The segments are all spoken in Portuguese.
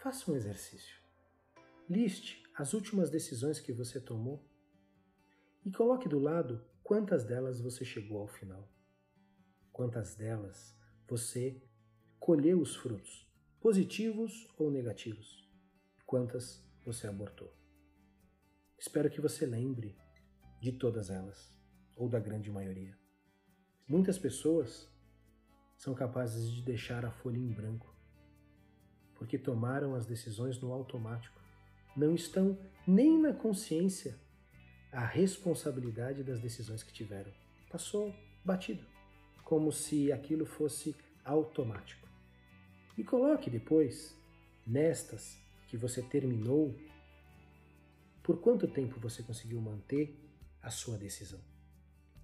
Faça um exercício. Liste as últimas decisões que você tomou e coloque do lado quantas delas você chegou ao final. Quantas delas você colheu os frutos, positivos ou negativos. Quantas você abortou. Espero que você lembre de todas elas, ou da grande maioria. Muitas pessoas são capazes de deixar a folha em branco, porque tomaram as decisões no automático. Não estão nem na consciência a responsabilidade das decisões que tiveram. Passou batido, como se aquilo fosse automático. E coloque depois, nestas que você terminou, por quanto tempo você conseguiu manter a sua decisão?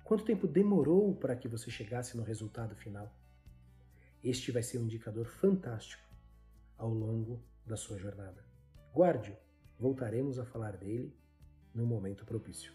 Quanto tempo demorou para que você chegasse no resultado final? Este vai ser um indicador fantástico ao longo da sua jornada. Guarde-o, voltaremos a falar dele no momento propício.